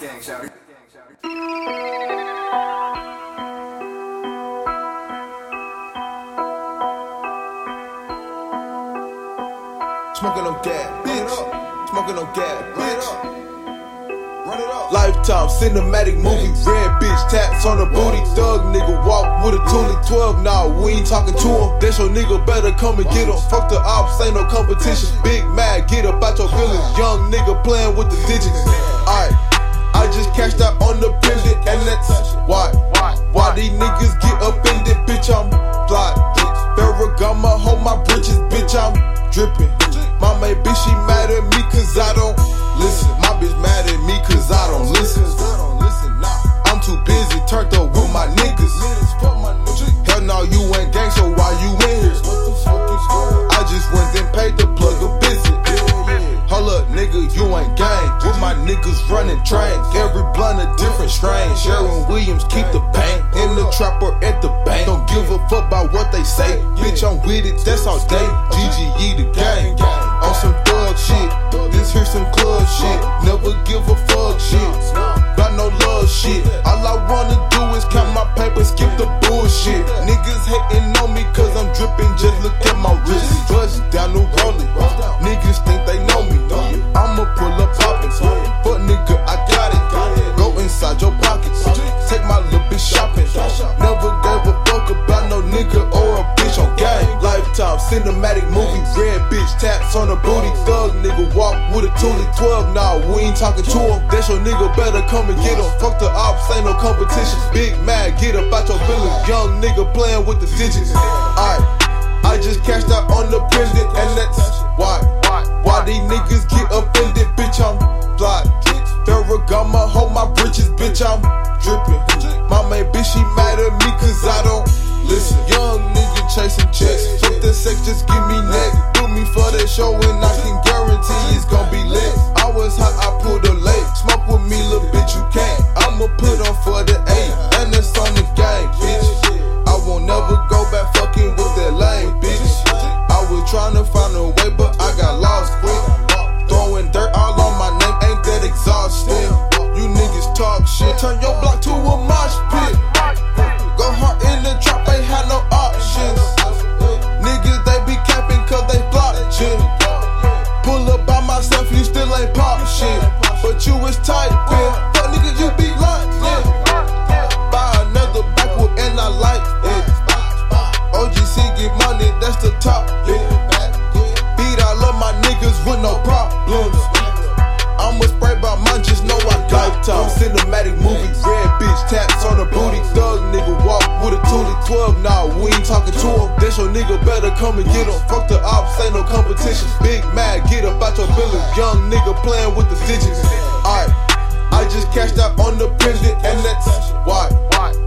gang, shout Smoking on gas, bitch. Smoking on gas, bitch. Run it off Lifetime cinematic movie, red bitch tats on the booty. Thug nigga walk with a toolie 12 now, we ain't talking to him. That's your nigga better come and get him. Fuck the ops, ain't no competition. Big mad, get up out your feelings. Young nigga playing with the digits. I cashed out on the pendant, and that's why. Why these niggas get offended, bitch? I'm fly. Ferragamo, hold my britches, bitch. I'm dripping. My main bitch, she mad at me cause I don't listen. My bitch mad at me cause I don't listen. I'm too busy, turned up with my niggas. Hell no, you ain't gang, so why you in here? I just went and paid the plug a visit. Hold up, nigga, you ain't gang. With my niggas running trains. Blunt a different strain. Sharon Williams keep the pain. In the trapper at the bank. Don't give a fuck about what they say. Bitch, I'm with it, that's all day. GGE the gang. On some thug shit. This here some club shit. Never give a fuck shit. Got no love shit. All I wanna do is count my paper, skip the bullshit. Cinematic movie, red bitch taps on the booty. Oh. Thug nigga walk with a toolie 12 now, we ain't talking to him. That's your nigga better come and get him. Fuck the ops, ain't no competition. Big mad, get up out your feelings. Young nigga playing with the digits. Alright, I just cashed out on the pendant, and that's why. Why these niggas get offended, bitch? I'm fly. Ferragamo, hold my britches, bitch. I'm dripping. My main bitch, she mad at me cause I don't me nigga better come and get him. Fuck the ops, ain't no competition. Big Mad, get up out your feelings. Young nigga playing with the digits. Alright, I just cashed out on the pendant, and that's why.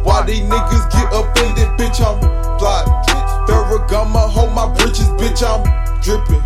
Why these niggas get offended, bitch? I'm fly. Farrah hold my hoe, my britches, bitch. I'm dripping.